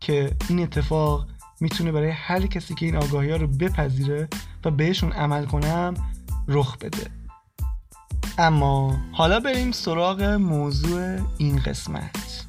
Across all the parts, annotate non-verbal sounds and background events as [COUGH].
که این اتفاق می‌تونه برای هر کسی که این آگاهی ها رو بپذیره و بهشون عمل کنم رخ بده. اما حالا بریم سراغ موضوع این قسمت.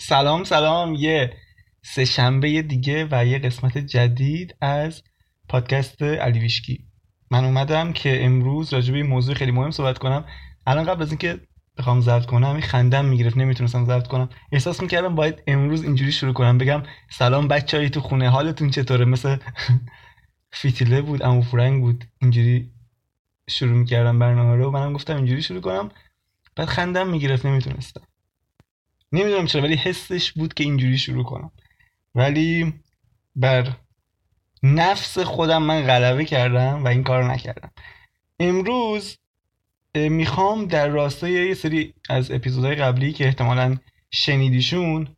سلام سلام. یه سه شنبه دیگه و یه قسمت جدید از پادکست علی ویشکی. من اومدم که امروز راجع به موضوع خیلی مهم صحبت کنم. الان قبل از اینکه بخوام ضبط کنم این خندم می‌گرفت نمی‌تونستم ضبط کنم. احساس می‌کردم باید امروز اینجوری شروع کنم. بگم سلام بچه‌ای تو خونه حالتون چطوره؟ مثل [LAUGHS] فیتیله بود امو فرنگ بود. اینجوری شروع می‌کردم برنامه رو. منم گفتم اینجوری شروع کنم. بعد خندم می‌گرفت نمی‌تونستم. نمی‌دونم چرا ولی حسش بود که اینجوری شروع کنم. ولی بر نفس خودم من غلبه کردم و این کار نکردم. امروز می‌خوام در راستای یه سری از اپیزودهای قبلی که احتمالا شنیدیشون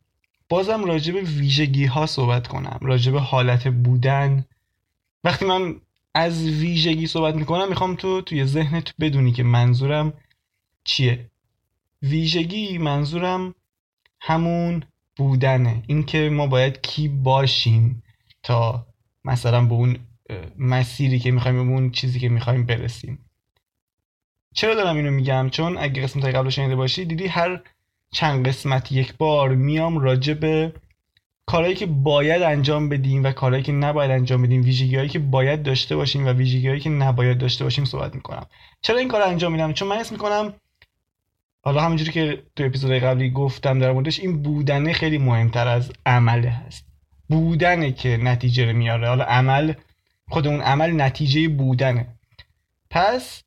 بازم راجع به ویژگی ها صحبت کنم راجع به حالت بودن. وقتی من از ویژگی صحبت می‌کنم می‌خوام تو توی ذهنت بدونی که منظورم چیه. ویژگی منظورم همون بودنه. اینکه ما باید کی باشیم تا مثلا به اون مسیری که می‌خوایم به اون چیزی که می‌خوایم برسیم. چرا دارم اینو میگم؟ چون اگه قسمت قبل شنیده باشی دیدی هر چند قسمت یک بار میام راجع به کارهایی که باید انجام بدیم و کارهایی که نباید انجام بدیم ویژگی هایی که باید داشته باشیم و ویژگی هایی که نباید داشته باشیم صحبت می‌کنم. چرا این کار انجام میدم؟ چون من اسم می‌کنم حالا همونجوری که تو اپیزود قبلی گفتم در موردش این بودنه خیلی مهمتر از عمله هست. بودنه که نتیجه رو میاره. حالا عمل خود اون عمل نتیجه بودنه. پس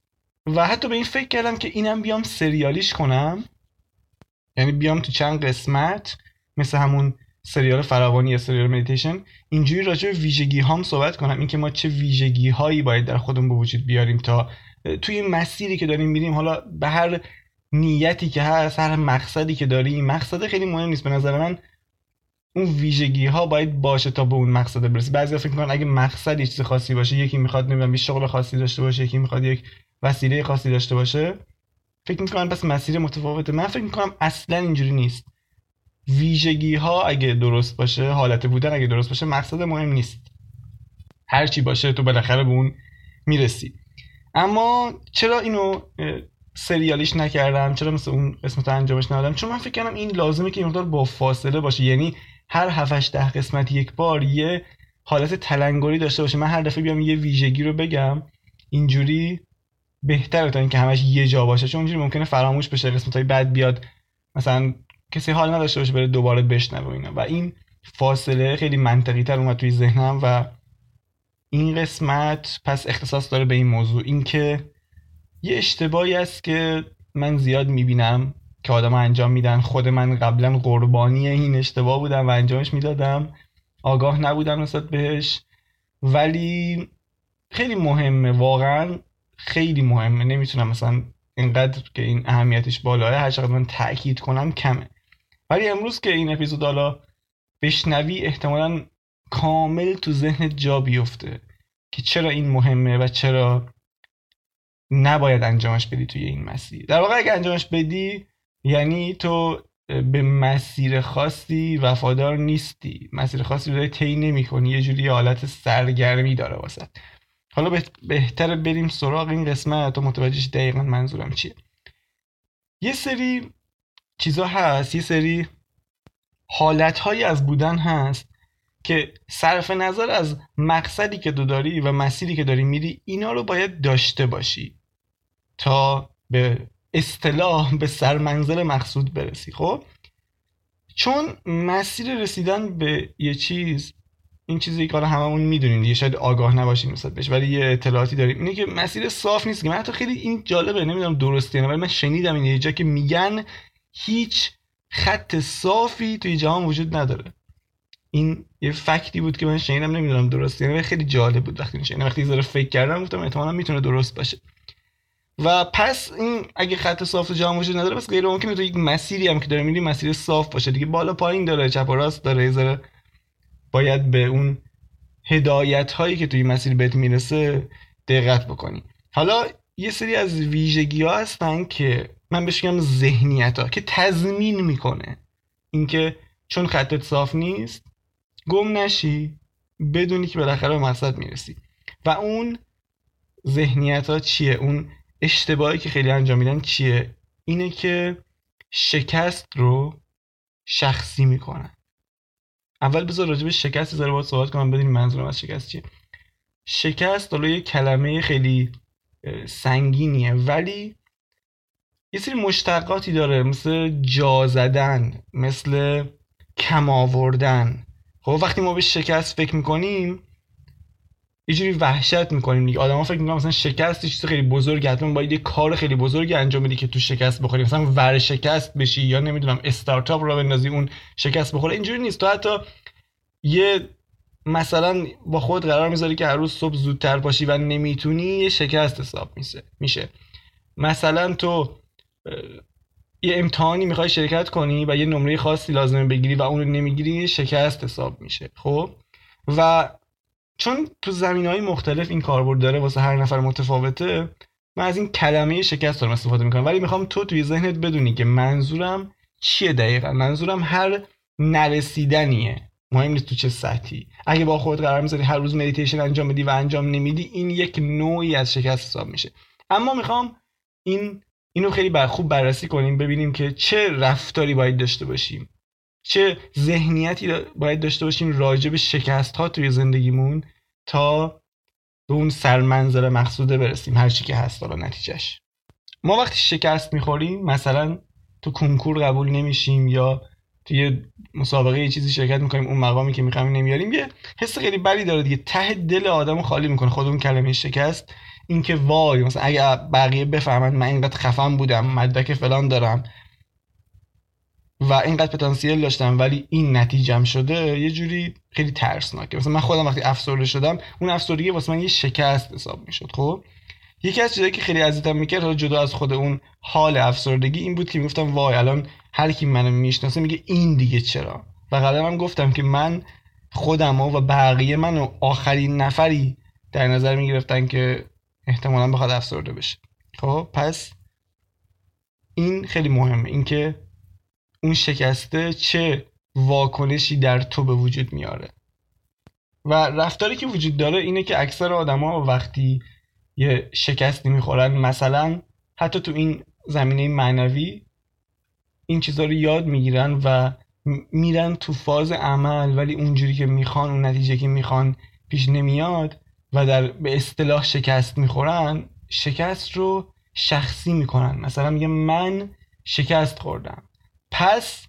و حتی به این فکر کردم که اینم بیام سریالیش کنم. یعنی بیام تو چند قسمت مثل همون سریال فراوانی یا سریال مدیتیشن اینجوری راجع به ویژگی هام صحبت کنم. اینکه ما چه ویژگی هایی باید در خودمون به وجود بیاریم تا توی مسیری که داریم میریم حالا به هر نیتی که هست هر مقصدی که داری مقصد خیلی مهم نیست. به نظر من اون ویژگی ها باید باشه تا به اون مقصد برسی بعضی فکر می‌کنن اگه مقصدی چیز خاصی باشه یکی می‌خواد نمی‌دونم یه شغل خاصی داشته باشه یکی می‌خواد یک وسیله خاصی داشته باشه فکر می‌کنن پس مسیر متفاوته. من فکر می‌کنم اصلا اینجوری نیست. ویژگی ها اگه درست باشه حالت بودن اگه درست باشه مقصد مهم نیست. هر چی باشه تو بالاخره به اون می‌رسی. اما چرا اینو سریالیش نکردم؟ چرا مثل اون قسمت انجامش ندادم؟ چون من فکر کردم این لازمه که مقدار با فاصله باشه. یعنی هر 7 ده قسمت یک بار یه حالت تلنگری داشته باشه. من هر دفعه بیام یه ویژگی رو بگم اینجوری بهتره تا اینکه همش یه جا باشه. چون اونجوری ممکنه فراموش بشه قسمت های بعد بیاد مثلا کسی حال نداشته باشه بره دوباره بشنوه اینا. و این فاصله خیلی منطقی تر اومد توی ذهنم و این قسمت پس اختصاص داره به این موضوع. اینکه یه اشتباهی است که من زیاد می‌بینم که آدم انجام میدن. خود من قبلا قربانی این اشتباه بودم و انجامش می‌دادم. آگاه نبودم نسبت بهش. ولی خیلی مهمه. واقعا خیلی مهمه. نمی‌تونم مثلا اینقدر که این اهمیتش بالاه هر چقدر من تاکید کنم کمه. ولی امروز که این اپیزود حالا بشنوی احتمالا کامل تو ذهنت جا بیفته که چرا این مهمه و چرا نباید انجامش بدی توی این مسیر. در واقع اگه انجامش بدی یعنی تو به مسیر خاصی وفادار نیستی. مسیر خاصی رو طی نمی‌کنی. یه جوری حالت سرگرمی داره واسه. حالا بهتره بریم سراغ این قسمت. تا متوجه دقیقا منظورم چیه. یه سری چیزا هست یه سری حالتهایی از بودن هست که صرف نظر از مقصدی که دو داری و مسیری که داری میری اینا رو باید داشته باشی تا به اصطلاح به سرمنزل مقصود برسی خب؟ چون مسیر رسیدن به یه چیز این چیزی که حالا هممون می‌دونیم دیگه شاید آگاه نباشیم نسبت بهش ولی یه اطلاعاتی داریم. اینه که مسیر صاف نیست که من حتی خیلی این جالبه نمی‌دونم درسته نه ولی من شنیدم این یه که میگن هیچ خط صافی توی جهان وجود نداره. این یه فکتی بود که من شنیدم نمی‌دونم درست یعنی خیلی جالب بود وقتی شنیدم. وقتی ذره فکر کردم گفتم احتمالاً می‌تونه درست باشه. و پس این اگه خط صاف جهان وجود نداره پس غیر ممکنه تو یک مسیری هم که داره میری مسیر صاف باشه دیگه. بالا پایین داره چپ و راست داره ذره باید به اون هدایت هایی که توی مسیر بهت می‌رسه دقت بکنی. حالا یه سری از ویژگی ها هستن که من بهش میگم ذهنیت ها که تضمین می‌کنه. اینکه چون خطت صاف نیست گم نشی بدونی که بالاخره به مقصد می‌رسی. و اون ذهنیت ها چیه؟ اون اشتباهی که خیلی انجام میدن چیه؟ اینه که شکست رو شخصی می‌کنن. اول بذار راجع به شکست ذره باید صحبت کنم بدونیم منظورم از شکست چیه. شکست حالا یه کلمه خیلی سنگینیه ولی یه سری مشتقاتی داره مثل جا زدن مثل کم آوردن. خب وقتی ما به شکست فکر می‌کنیم یه جوری وحشت می‌کنیم دیگه. آدما فکر می‌کنن مثلا شکست چیز خیلی بزرگه حتما باید یه کار خیلی بزرگی انجام بدی که تو شکست بخوری. مثلا ور شکست بشی یا نمی‌دونم استارتاپ رو بندازی اون شکست بخوره اینجوری نیست. تو حتی یه مثلا با خود قرار می‌ذاری که هر روز صبح زودتر باشی و نمی‌تونی یه شکست حساب میشه میشه. مثلا تو یه امتحانی می‌خوای شرکت کنی و یه نمره خاصی لازمه بگیری و اون رو نمی‌گیری یه شکست حساب میشه. خب؟ و چون تو زمین های مختلف این کاربرد داره واسه هر نفر متفاوته من از این کلمه شکست دارم استفاده می‌کنم. ولی می‌خوام تو توی ذهنت بدونی که منظورم چیه دقیقا؟ منظورم هر نرسیدنیه. مهم نیست تو چه سطحی. اگه با خود قرار می‌ذاری هر روز مدیتیشن انجام بدی و انجام نمیدی این یک نوعی از شکست حساب میشه. اما می‌خوام این اینو خیلی بر خوب بررسی کنیم ببینیم که چه رفتاری باید داشته باشیم. چه ذهنیتی باید داشته باشیم راجع به شکست ها توی زندگیمون تا به اون سرمنظر مقصوده برسیم هر چی که هست حالا نتیجهش ما وقتی شکست می‌خوریم مثلا تو کنکور قبول نمیشیم یا توی مسابقه یه چیزی شرکت می‌کنیم اون مقامی که می‌خوایم نمیاریم یه حس خیلی بدی داره دیگه. ته دل آدمو خالی می‌کنه. خود اون کلمه شکست اینکه وای مثلا اگه بقیه بفهمن من اینقدر خفن بودم مدرک فلان دارم و اینقدر پتانسیل داشتم ولی این نتیجم شده یه جوری خیلی ترسناکه. مثلا من خودم وقتی افسرده شدم اون افسردگی واسه من یه شکست حساب می‌شد خب؟ یکی از چیزایی که خیلی اذیتم می‌کرد جدا از خود اون حال افسردگی این بود که می‌گفتم وای الان هر کی منو می‌شناسه میگه این دیگه چرا؟ و قبلا گفتم که من خودم و بقیه منو آخرین نفری در نظر می‌گرفتن که احتمالا بخواد افسرده بشه. خب پس این خیلی مهمه. اینکه اون شکسته چه واکنشی در تو به وجود میاره. و رفتاری که وجود داره اینه که اکثر آدما وقتی یه شکستی می‌خورن مثلا حتی تو این زمینه معنوی این چیزها رو یاد می‌گیرن و میرن تو فاز عمل ولی اونجوری که می‌خوان اون نتیجه که می‌خوان پیش نمیاد و در به اصطلاح شکست می‌خورن شکست رو شخصی می‌کنن. مثلا میگه من شکست خوردم. پس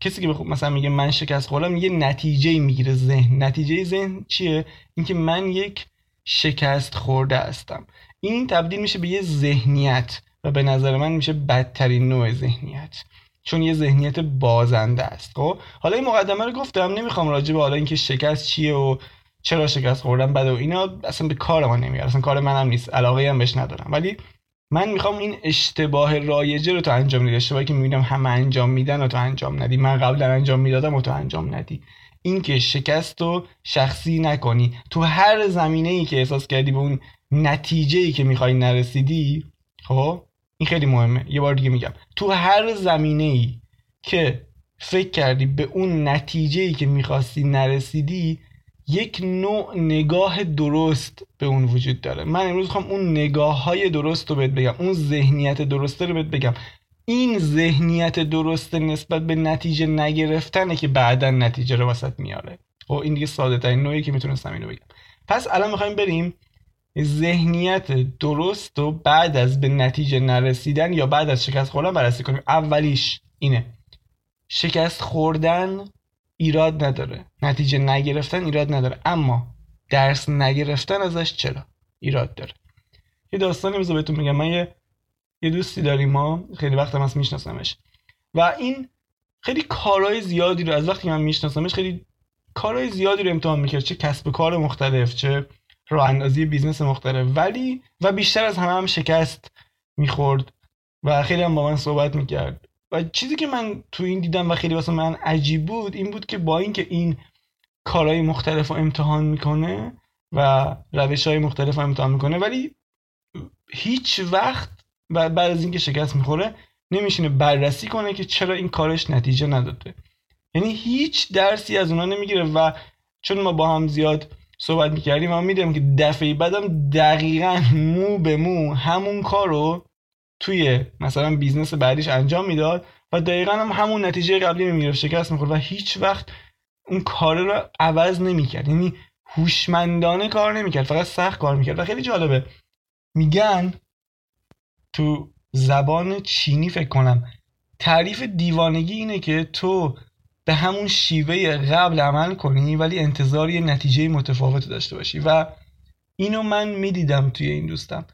کسی که مثلا میگه من شکست خوردم یه نتیجه می‌گیره ذهن. نتیجه ذهن چیه؟ اینکه من یک شکست خورده هستم. این تبدیل میشه به یه ذهنیت و به نظر من میشه بدترین نوع ذهنیت. چون یه ذهنیت بازنده است خب؟ حالا این مقدمه رو گفتم نمی‌خوام راجع به حالا اینکه شکست چیه و چرا شکست خوردم بده و اینا اصلا به کار ما نمیاد. اصلا کار منم نیست. علاقه هم بهش ندارم. ولی من می‌خوام این اشتباه رایجه رو تو انجام ندی اشتباهی که می‌بینم همه انجام میدن و تو انجام ندی. من قبلا انجام می‌دادم و تو انجام ندی. اینکه شکست رو شخصی نکنی. تو هر زمینه ای که احساس کردی به اون نتیجه ای که می‌خوای نرسیدی خب؟ این خیلی مهمه. یه بار دیگه میگم. تو هر زمینه ای که فکر کردی به اون نتیجه ای که می‌خواستی نرسیدی یک نوع نگاه درست به اون وجود داره. من امروز خواهم اون نگاه های درست رو بهت بگم اون ذهنیت درسته رو بهت بگم. این ذهنیت درست نسبت به نتیجه نگرفتنه که بعدا نتیجه رو وسط میاره. و خب، این دیگه ساده ترین نوعی که می‌تونستم اینو بگم. پس الان می‌خوایم بریم ذهنیت درست و بعد از به نتیجه نرسیدن یا بعد از شکست خوردن بررسی کنیم. اولیش اینه. شکست خوردن ایراد نداره. نتیجه نگرفتن ایراد نداره. اما درس نگرفتن ازش چرا ایراد داره؟ یه داستانی بذار بهتون میگم من یه یه دوستی داریم ما. خیلی وقت هم از میشناسمش. و این خیلی کارهای زیادی رو از وقتی من میشناسمش خیلی کارهای زیادی رو امتحان می‌کرد. چه کسب و کار مختلف چه راه اندازی business مختلف. ولی و بیشتر از همه هم شکست می‌خورد. و خیلی هم با من صحبت می‌کرد. و چیزی که من تو این دیدم و خیلی واسه من عجیب بود این بود که با اینکه این کارهای مختلف رو امتحان می‌کنه و روش های مختلف رو امتحان می‌کنه ولی هیچ وقت بعد از اینکه شکست می‌خوره نمیشینه بررسی کنه که چرا این کارش نتیجه نداده. یعنی هیچ درسی از اونا نمی‌گیره و چون ما با هم زیاد صحبت می‌کردیم من می‌دونم که دفعه بعدم دقیقا مو به مو همون کار توی مثلا business بعدیش انجام می‌داد و دقیقا هم همون نتیجه قبلی می‌گرفت شکست می‌خورد و هیچ وقت اون کار رو عوض نمی‌کرد. یعنی هوشمندانه کار نمی‌کرد فقط سخت کار می‌کرد. و خیلی جالبه. میگن تو زبان چینی فکر کنم تعریف دیوانگی اینه که تو به همون شیوه قبل عمل کنی ولی انتظار یه نتیجه متفاوت داشته باشی. و اینو من می‌دیدم توی این دوستم.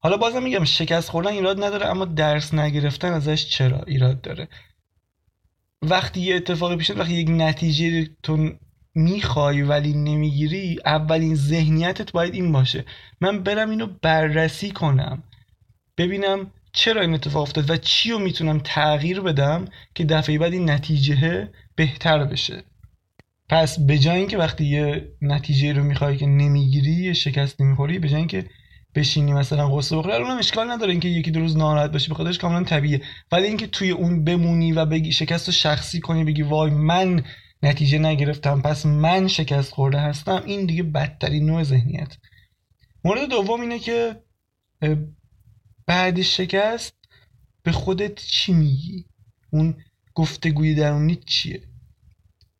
حالا بازم میگم شکست خوردن ایراد نداره اما درس نگرفتن ازش چرا ایراد داره؟ وقتی یه اتفاقی پیش وقتی یک نتیجه تو می‌خوای ولی نمی‌گیری اولین ذهنیتت باید این باشه. من برم اینو بررسی کنم ببینم چرا این اتفاق افتاد و چی رو می‌تونم تغییر بدم که دفعه بعد این نتیجه بهتر بشه. پس به جای اینکه وقتی یه نتیجه رو می‌خوای که نمی‌گیری یه شکست نمی‌خوری به جای اینکه بشینی مثلا قصه بخوری. اونم اشکال نداره اینکه یکی دو روز ناراحت باشی خودش کاملا طبیعیه. ولی اینکه توی اون بمونی و بگی شکست رو شخصی کنی بگی وای من نتیجه نگرفتم پس من شکست خورده هستم این دیگه بدترین نوع ذهنیت. مورد دوم اینه که بعد شکست به خودت چی میگی؟ اون گفتگوی درونی چیه؟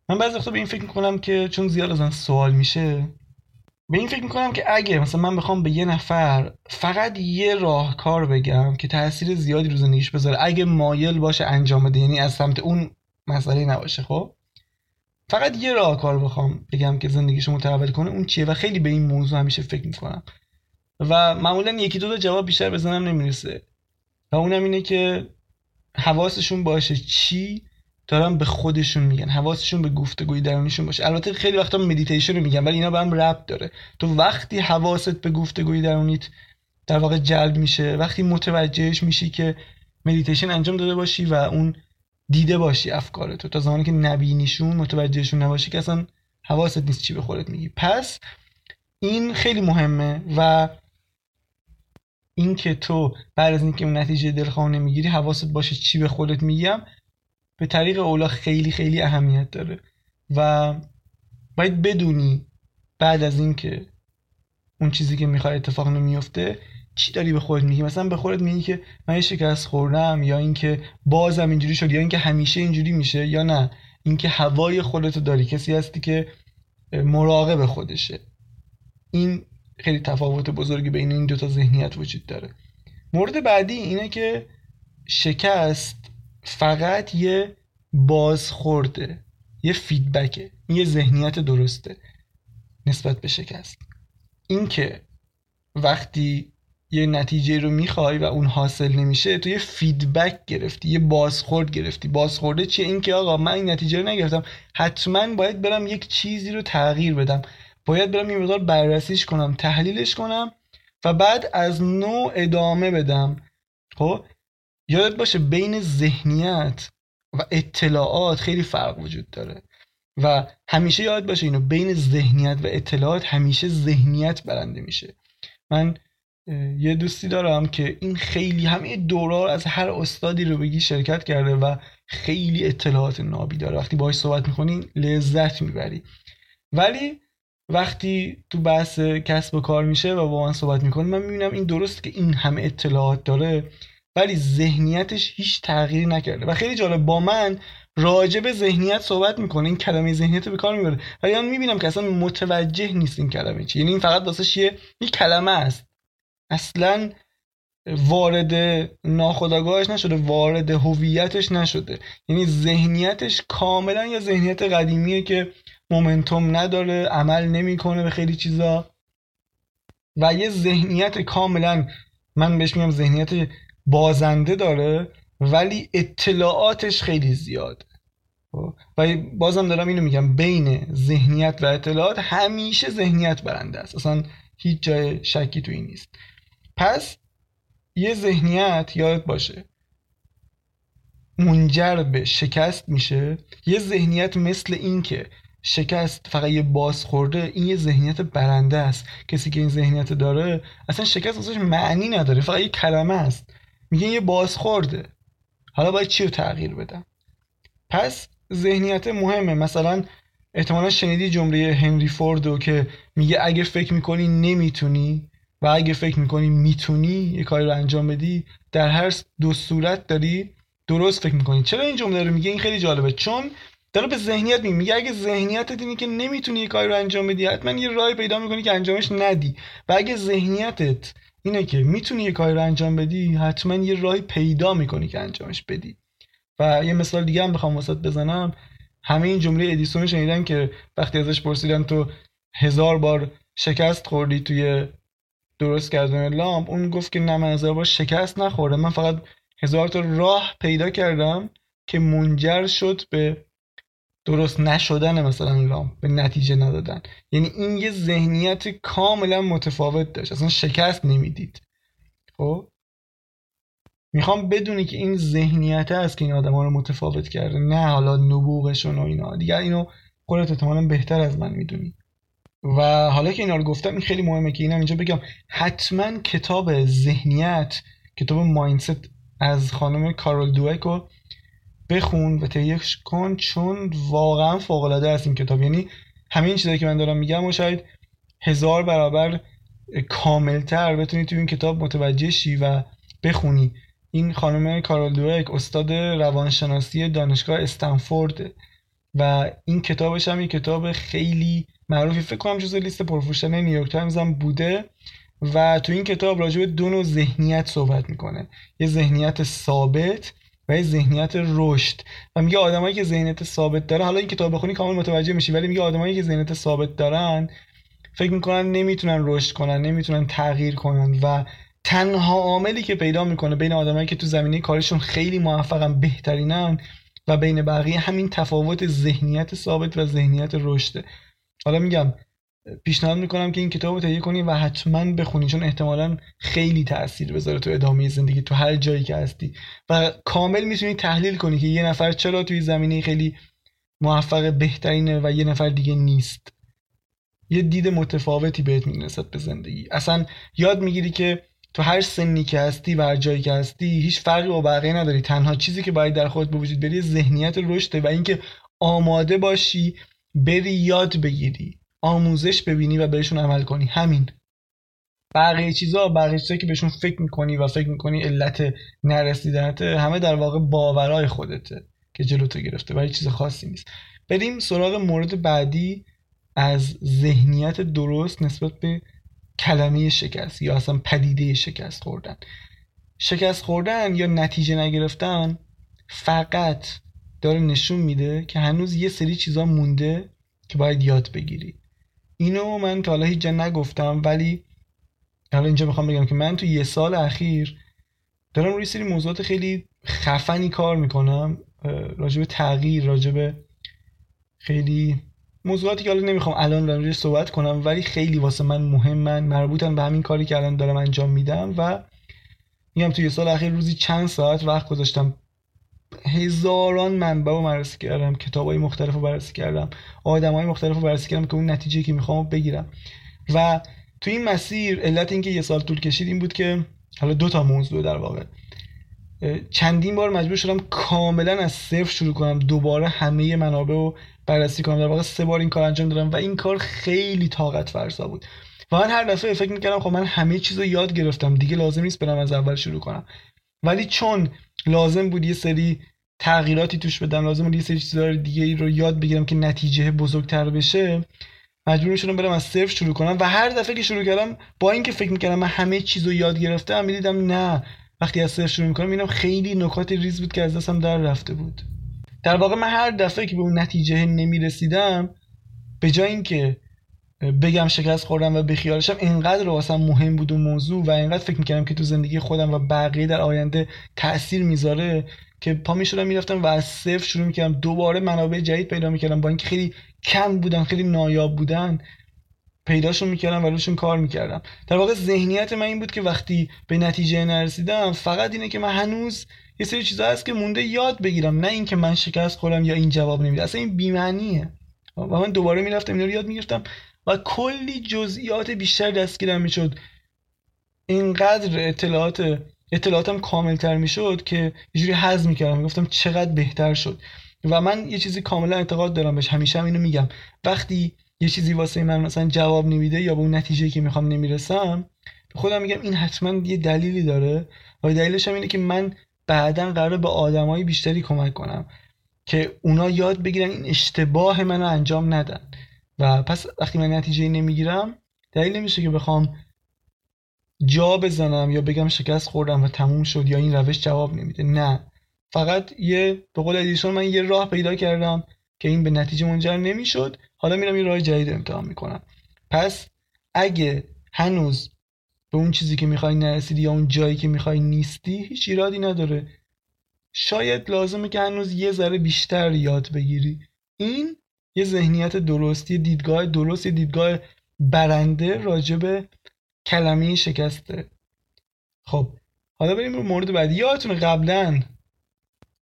من بعضی وقتا به این فکر می‌کنم که چون زیاد از سوال میشه به این فکر می‌کنم که اگه مثلا من بخوام به یه نفر فقط یه راهکار بگم که تاثیر زیادی رو زندگیش بذاره اگه مایل باشه انجام بده یعنی از سمت اون مسئله نباشه خب؟ فقط یه راهکار بخوام بگم که زندگیشو متحول کنه اون چیه؟ و خیلی به این موضوع همیشه فکر می‌کنم. و معمولا یکی دو تا جواب بیشتر به ذهنم نمی‌رسه. و اونم اینه که حواسشون باشه چی؟ دارن به خودشون میگن حواسشون به گفتگوی درونیشون باشه. البته خیلی وقتا مدیتیشن رو میگن ولی اینا به هم ربط داره. تو وقتی حواست به گفتگوی درونیت در واقع جلب میشه وقتی متوجهش میشی که مدیتیشن انجام داده باشی و اون دیده باشی افکارتو تا زمانی که نبینیشون متوجهشون نباشی که اصلا حواست نیست چی به خودت میگی. پس این خیلی مهمه و اینکه تو بعد از اینکه اون نتیجه دلخواه نمی‌گیری حواست باشه چی به خودت میگم. به طریق اولا خیلی خیلی اهمیت داره. و باید بدونی بعد از اینکه اون چیزی که می‌خوای اتفاق نمیفته چی داری به خودت میگی؟ مثلا به خودت میگی که من یه شکست خوردم یا اینکه بازم اینجوری شد یا اینکه همیشه اینجوری میشه یا نه. اینکه هوای خودتو داری. کسی هستی که مراقب خودشه. این خیلی تفاوت بزرگی بین این دوتا ذهنیت وجود داره. مورد بعدی اینه که شکست فقط یه بازخورده یه فیدبکه این یه ذهنیت درسته نسبت به شکست. اینکه وقتی یه نتیجه رو می‌خوای و اون حاصل نمیشه تو یه فیدبک گرفتی یه بازخورد گرفتی. بازخورده چیه؟ اینکه آقا من این نتیجه رو نگرفتم. حتما باید برم یک چیزی رو تغییر بدم. باید برم یه مقدار بررسیش کنم تحلیلش کنم و بعد از نو ادامه بدم. خب؟ یادت باشه بین ذهنیت و اطلاعات خیلی فرق وجود داره. و همیشه یاد باشه اینو بین ذهنیت و اطلاعات همیشه ذهنیت برنده میشه. من یه دوستی دارم که این خیلی همه دورار از هر استادی رو بگی شرکت کرده و خیلی اطلاعات نابی داره. وقتی باهاش صحبت می‌کنی لذت می‌بری. ولی وقتی تو بحث کسب و کار میشه و با من صحبت می‌کنه من می‌بینم این درست که این همه اطلاعات داره. ولی ذهنیتش هیچ تغییری نکرده. و خیلی جالب با من راجع به ذهنیت صحبت می‌کنه. این کلمه ذهنیت رو به کار می‌بره. ولی من می‌بینم که اصلا متوجه نیست این کلمه چی. یعنی این فقط واسه یه کلمه است. اصلا وارد ناخداگاهش نشده وارد هویتش نشده. یعنی ذهنیتش کاملا یا ذهنیت قدیمیه که مومنتوم نداره عمل نمی‌کنه به خیلی چیزا. و یه ذهنیت کاملا من بهش میگم ذهنیت بازنده داره ولی اطلاعاتش خیلی زیاد خب؟ و بازم دارم اینو میگم بین ذهنیت و اطلاعات همیشه ذهنیت برنده است. اصلا هیچ جای شکی تو این نیست. پس یه ذهنیت یاد باشه منجر به شکست میشه. یه ذهنیت مثل این که شکست فقط یه بازخورده این یه ذهنیت برنده است. کسی که این ذهنیت داره اصلا شکست واسش معنی نداره. فقط یه کلمه است. میگه یه بازخورده. حالا باید چی رو تغییر بدم؟ پس ذهنیت مهمه. مثلا احتمالا شنیدی جمله هنری فوردو که میگه اگه فکر می‌کنی نمی‌تونی و اگه فکر می‌کنی می‌تونی یه کاری رو انجام بدی در هر دو صورت داری درست فکر می‌کنی. چرا این جمله رو میگه؟ این خیلی جالبه. چون داره به ذهنیت میگه. میگه اگه ذهنیتت اینه که نمی‌تونی یه کاری رو انجام بدی حتما یه راهی پیدا می‌کنی که انجامش ندی. و اگه ذهنیتت اینه که می‌تونی یه کاری رو انجام بدی حتما یه راهی پیدا می‌کنی که انجامش بدی. و یه مثال دیگه هم بخوام واسط بزنم. همه این جمله ادیسون شنیدن که وقتی ازش پرسیدن تو هزار بار شکست خوردی توی درست کردن لامپ اون گفت که نه من هزار بار شکست نخورده من فقط هزار تا راه پیدا کردم که منجر شد به درست نشدن مثلا لامپ به نتیجه ندادن. یعنی این یه ذهنیت کاملا متفاوت داشت. اصلا شکست نمی‌دید. خب؟ می‌خوام بدونی که این ذهنیت است که این آدم ها رو متفاوت کرده. نه حالا نبوغشون و اینا. دیگر اینو خودت احتمالا بهتر از من می‌دونی. و حالا که اینا رو گفتم این خیلی مهمه که اینم اینجا بگم. حتما کتاب ذهنیت کتاب ماینست از خانم کارول دوک رو بخون و تهیه کن چون واقعا فوق العاده است این کتاب. یعنی همین چیزایی که من دارم میگم و شاید هزار برابر کاملتر بتونی تو این کتاب متوجه شی و بخونی. این خانم کارول دوئک استاد روانشناسی دانشگاه استنفورد و این کتابش هم یه کتاب خیلی معروفی. فکر کنم جزو لیست پرفروش‌ترین نیویورک تایمز هم بوده و تو این کتاب راجع به دو نوع ذهنیت صحبت می‌کنه. یه ذهنیت ثابت و یه ذهنیت رشد. و میگه آدمایی که ذهنیت ثابت دارن حالا این کتاب بخونی کامل متوجه میشی ولی میگه آدمایی که ذهنیت ثابت دارن فکر می‌کنن نمی‌تونن رشد کنن نمی‌تونن تغییر کنن. و تنها عاملی که پیدا می‌کنه بین آدمایی که تو زمینه کارشون خیلی موفقن بهترینن و بین بقیه همین تفاوت ذهنیت ثابت و ذهنیت رشده. حالا میگم پیشنهاد می‌کنم که این کتاب رو تهیه کنی و حتما بخونی چون احتمالا خیلی تاثیر بذاره تو ادامه زندگی تو هر جایی که هستی. و کامل می‌تونی تحلیل کنی که یه نفر چرا توی زمینه خیلی موفق بهترینه و یه نفر دیگه نیست. یه دید متفاوتی بهت می‌رسد به زندگی. اصلا یاد می‌گیری که تو هر سنی که هستی و هر جایی که هستی هیچ فرقی با بقیه نداری. تنها چیزی که باید در خودت به وجود بری ذهنیت رشده و اینکه آماده باشی بری یاد بگیری. آموزش ببینی و بهشون عمل کنی. همین. بقیه چیزا بقیه چیزایی که بهشون فکر می‌کنی و فکر می‌کنی علت نرسیدنت همه در واقع باورای خودته که جلوتو گرفته و چیز خاصی نیست. بریم سراغ مورد بعدی از ذهنیت درست نسبت به کلمه شکست یا اصلا پدیده شکست خوردن. شکست خوردن یا نتیجه نگرفتن فقط داره نشون میده که هنوز یه سری چیزا مونده که باید یاد بگیری. اینو من تا حالا هیچ جا نگفتم ولی حالا اینجا می‌خوام بگم که من تو یه سال اخیر دارم روی سری موضوعات خیلی خفنی کار می‌کنم راجب تغییر راجب خیلی موضوعاتی که حالا نمی‌خوام الان در صحبت کنم ولی خیلی واسه من مهمن مربوطن به همین کاری که الان دارم انجام میدم و میگم توی سال اخیر روزی چند ساعت وقت گذاشتم هزاران منبع رو بررسی کردم کتاب های مختلف رو بررسی کردم آدم های مختلف رو بررسی کردم که اون نتیجه که می‌خوام بگیرم. و تو این مسیر علت اینکه یه سال طول کشید این بود که حالا دو تا موضوع در واقع. چندین بار مجبور شدم کاملا از صفر شروع کنم دوباره همه منابع رو بررسی کنم. در واقع سه بار این کار انجام دادم و این کار خیلی طاقت فرسا بود. و من هر دفعه فکر می‌کردم خب من همه چیز رو یاد گرفتم دیگه لازم نیست برم از اول شروع کنم. ولی چون لازم بود یه سری تغییراتی توش بدم لازم بود یه سری چیزهای دیگه رو یاد بگیرم که نتیجه بزرگتر بشه. مجبور شدم برم از صفر شروع کنم و هر دفعه که شروع کردم با اینکه فکر می‌کردم من همه چیز رو یاد گرفتم می‌دیدم نه. وقتی از صفر شروع می‌کنم می‌بینم خیلی نکات ریز بود که از دستم در رفته بود. در واقع من هر دفعه که به اون نتیجه نمی‌رسیدم به جای اینکه بگم شکست خوردم و بخیالشم اینقدر واسم مهم بود و موضوع و اینقدر فکر می‌کردم که تو زندگی خودم و بقیه در آینده تاثیر می‌ذاره که پا می‌شدم می‌رفتم و از صفر شروع می‌کردم. دوباره منابع جدید پیدا می‌کردم. با اینکه خیلی کم بودن خیلی نایاب بودن پیداشون می‌کردم و روشون کار می‌کردم. در واقع ذهنیت من این بود که وقتی به نتیجه نرسیدم فقط اینه که من هنوز یه سری چیزا هست که مونده یاد بگیرم. نه اینکه من شکست خورم یا این جواب نمیده اصلا این بی‌معنیه. و من دوباره می‌رفتم اینا رو یاد می‌گرفتم. و کلی جزئیات بیشتر دستگیرم می‌شد. اینقدر اطلاعات اطلاعاتم کاملتر می‌شد که یه جوری حذف می‌کردم. می‌گفتم چقدر بهتر شد. و من یه چیزی کاملا اعتقاد دارم بهش. همیشه هم اینو میگم. وقتی یه چیزی واسه من مثلا جواب نمیده یا به اون نتیجه که می‌خوام نمی‌رسم خودم میگم این حتما یه دلیلی داره و دلیلش هم اینه که من بعدا قراره به آدمای بیشتری کمک کنم که اونا یاد بگیرن این اشتباه منو انجام ندن. و پس وقتی من نتیجه نمی‌گیرم دلیل نمیشه که بخوام جا بزنم یا بگم شکست خوردم و تموم شد یا این روش جواب نمیده. نه. فقط یه به قول ادیسون من یه راه پیدا کردم که این به نتیجه منجر نمی‌شد. حالا میرم یه راه جدید امتحان می‌کنم. پس اگه هنوز به اون چیزی که می‌خوای نرسیدی یا اون جایی که می‌خوای نیستی هیچ ایرادی نداره. شاید لازمه که هنوز یه ذره بیشتر یاد بگیری. این یه ذهنیت درستی دیدگاه درست دیدگاه برنده راجب کلمه شکسته. خب حالا بریم رو مورد بعدی. یادتونه قبلا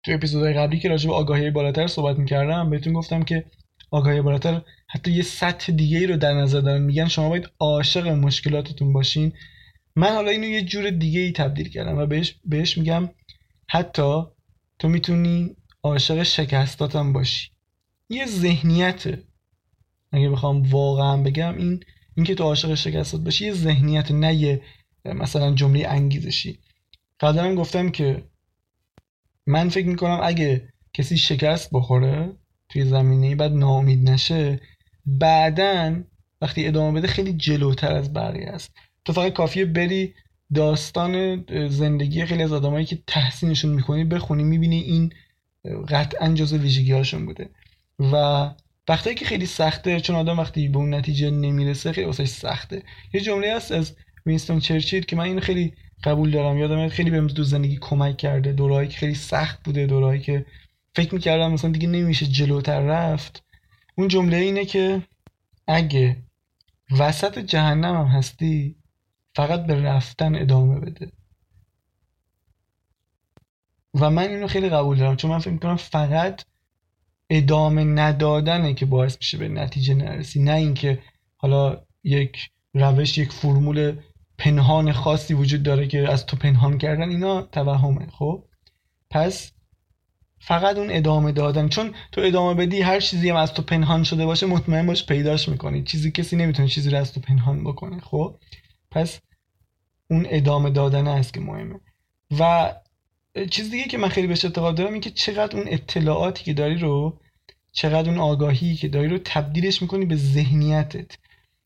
تو اپیزودهای قبلی که راجب آگاهی بالاتر صحبت می‌کردم بهتون گفتم که آگاهی بالاتر حتی یه سطح دیگه ای رو در نظر دارن میگن شما باید عاشق مشکلاتتون باشین. من حالا اینو یه جور دیگه ای تبدیل کردم و بهش, بهش میگم حتی تو می‌تونی عاشق شکستاتم باشی. یه ذهنیته. اگه بخوام واقعا بگم این اینکه تو عاشق شکستات باشی یه ذهنیت نه یه مثلا جمله انگیزشی. قبلا گفتم که من فکر می‌کنم اگه کسی شکست بخوره توی زمینه بعد ناامید نشه بعدا وقتی ادامه بده خیلی جلوتر از بقیه است. تو فقط کافیه بری داستان زندگی خیلی از آدمایی که تحسینشون می‌کنی بخونی می‌بینی این قطعا جز ویژگی هاشون بوده. و وقتی که خیلی سخته چون آدم وقتی به اون نتیجه نمی‌رسه خیلی واسش سخته. یه جمله هست از وینستون چرچیل که من اینو خیلی قبول دارم. یادم خیلی بهم دو زندگی کمک کرده. دورایی که خیلی سخت بوده دورایی که فکر می‌کردم مثلا دیگه نمیشه جلوتر رفت. اون جمله اینه که اگه وسط جهنم هم هستی فقط به رفتن ادامه بده. و من اینو خیلی قبول دارم. چون من فکر می‌کنم فقط ادامه ندادنه که باعث میشه به نتیجه نرسی. نه اینکه حالا یک روش یک فرمول پنهان خاصی وجود داره که از تو پنهان کردن اینا توهمه خب؟ پس فقط اون ادامه دادن. چون تو ادامه بدی هر چیزی هم از تو پنهان شده باشه مطمئن باش پیداش می‌کنی. چیزی کسی نمی‌تونه چیزی رو از تو پنهان بکنه خب؟ پس اون ادامه دادن است که مهمه. و چیز دیگه که من خیلی بهش اعتقاد دارم این که چقدر اون اطلاعاتی که داری رو چقدر اون آگاهی که داری رو تبدیلش می‌کنی به ذهنیتت.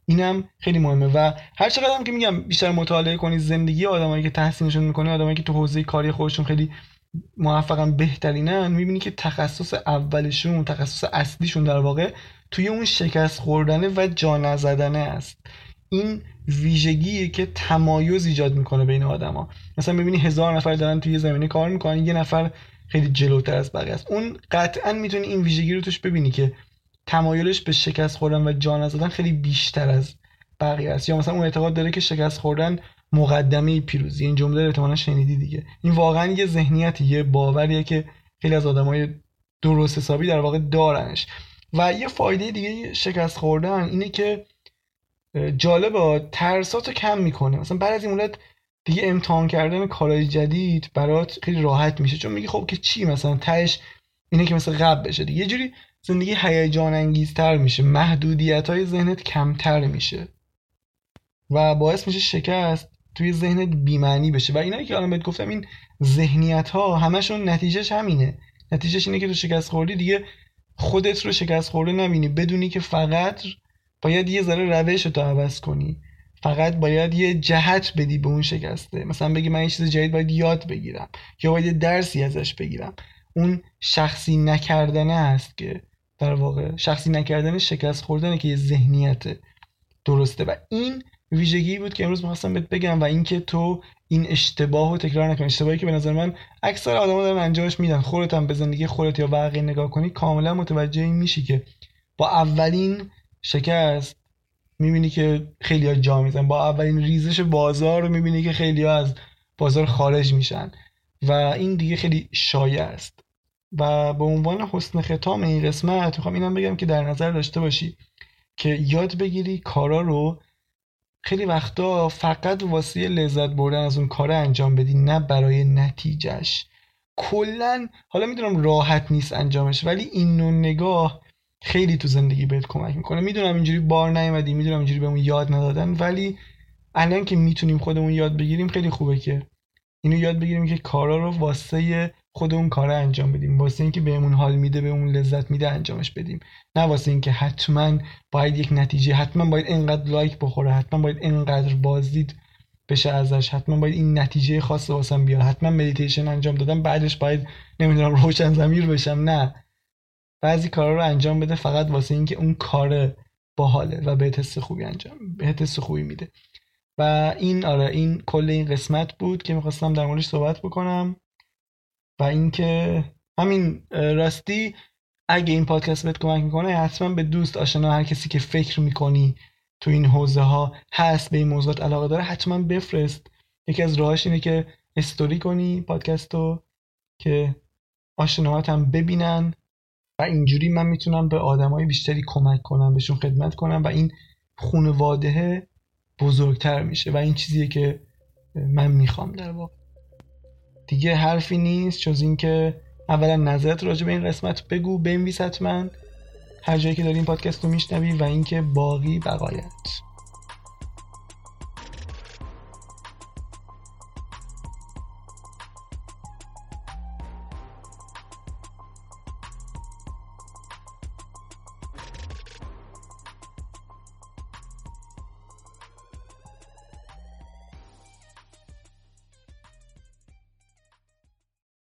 اینم خیلی مهمه و هر چقدر هم که میگم بیشتر مطالعه کنی زندگی آدمایی که تحسینشون می‌کنی آدمایی که تو حوزه کاری خودشون خیلی موفقا بهترینن می‌بینی که تخصص اولشون تخصص اصلیشون در واقع توی اون شکست خوردنه و جا نزدنه است. این ویژگیه که تمایز ایجاد می‌کنه بین آدما. مثلا می‌بینی هزار نفر دارن توی زمینه کار می‌کنن یه نفر خیلی جلوتر از بقیه است. اون قطعا می‌تونی این ویژگی رو توش ببینی که تمایلش به شکست خوردن و جان نزدن خیلی بیشتر از بقیه است. یا مثلا اون اعتقاد داره که شکست خوردن مقدمه پیروزی. این جمله رو احتمالاً شنیدی دیگه. این واقعا یه ذهنیتی یه باوریه که خیلی از آدمای درست حسابی در واقع دارنش. و یه فایده دیگه شکست خوردن اینه که جالب ترساتو کم می‌کنه. مثلا بعد از این مولد دیگه امتحان کردن کارهای جدید برات خیلی راحت میشه. چون میگی خب که چی؟ مثلا تهش اینه که مثل قبل بشه دیگه. یه جوری زندگی هیجان انگیزتر میشه. محدودیت های ذهنت کمتر میشه. و باعث میشه شکست توی ذهنت بیمعنی بشه. و اینایی که الان بهت گفتم این ذهنیت ها همشون نتیجهش همینه. نتیجهش اینه که تو شکست خوردی دیگه خودت رو شکست خورده نبینی. بدونی که فقط باید یه ذره روش رو عوض کنی. فقط باید یه جهت بدی به اون شکسته. مثلا بگی من یه چیز جدید باید یاد بگیرم. یا باید درسی ازش بگیرم. اون شخصی نکردنه است که در واقع شخصی نکردن شکست خوردنه که یه ذهنیته درسته. و این ویژگی بود که امروز می‌خواستم بهت بگم و اینکه تو این اشتباه رو تکرار نکن اشتباهی که به نظر من اکثر آدما دارن انجامش میدن. خودت هم به زندگی خودت یا بقیه نگاه کنی کاملا متوجه این میشی که با اولین شکست. می‌بینی که خیلی ها جا میزن با اولین ریزش بازار رو می‌بینی که خیلی ها از بازار خارج میشن. و این دیگه خیلی شایع است. و به عنوان حسن ختام این قسمت می‌خوام اینم بگم که در نظر داشته باشی که یاد بگیری کارا رو خیلی وقتا فقط واسه لذت بردن از اون کار انجام بدی نه برای نتیجهش کلا حالا می‌دونم راحت نیست انجامش ولی این نوع نگاه خیلی تو زندگی بهت کمک می‌کنه. می‌دونم اینجوری بار نیومدی می‌دونم اینجوری بهمون یاد ندادن ولی الان که می‌تونیم خودمون یاد بگیریم خیلی خوبه که اینو یاد بگیریم که کارا رو واسه خود اون کار انجام بدیم. واسه اینکه بهمون حال میده بهمون لذت میده انجامش بدیم. نه واسه اینکه حتما باید یک نتیجه حتما باید اینقدر لایک بخوره حتما باید اینقدر بازدید بشه ازش حتما باید این نتیجه خاص واسم بیاد حتما مدیتیشن انجام دادم بعدش باید نمی‌دونم روشن ضمیر بشم. نه. بعضی کارا رو انجام بده فقط واسه اینکه اون کار باحاله و به حس خوبی انجام به حس خوبی میده. و این آره این کل این قسمت بود که می‌خواستم در موردش صحبت بکنم و اینکه همین راستی اگه این پادکست بهت کمک می‌کنه حتما به دوست آشنا هر کسی که فکر می‌کنی تو این حوزه ها هست به این موضوعات علاقه داره حتما بفرست. یکی از راهاش اینه که استوری کنی پادکست که آشناهات هم ببینن. و اینجوری من می‌تونم به آدمای بیشتری کمک کنم بهشون خدمت کنم و این خونواده بزرگتر میشه و این چیزیه که من می‌خوام در واقع. دیگه حرفی نیست جز اینکه اولا نظرت راجع به این قسمت بگو بنویس حتما. هر جایی که داری این پادکست رو میشنوی و اینکه باقی بقایت.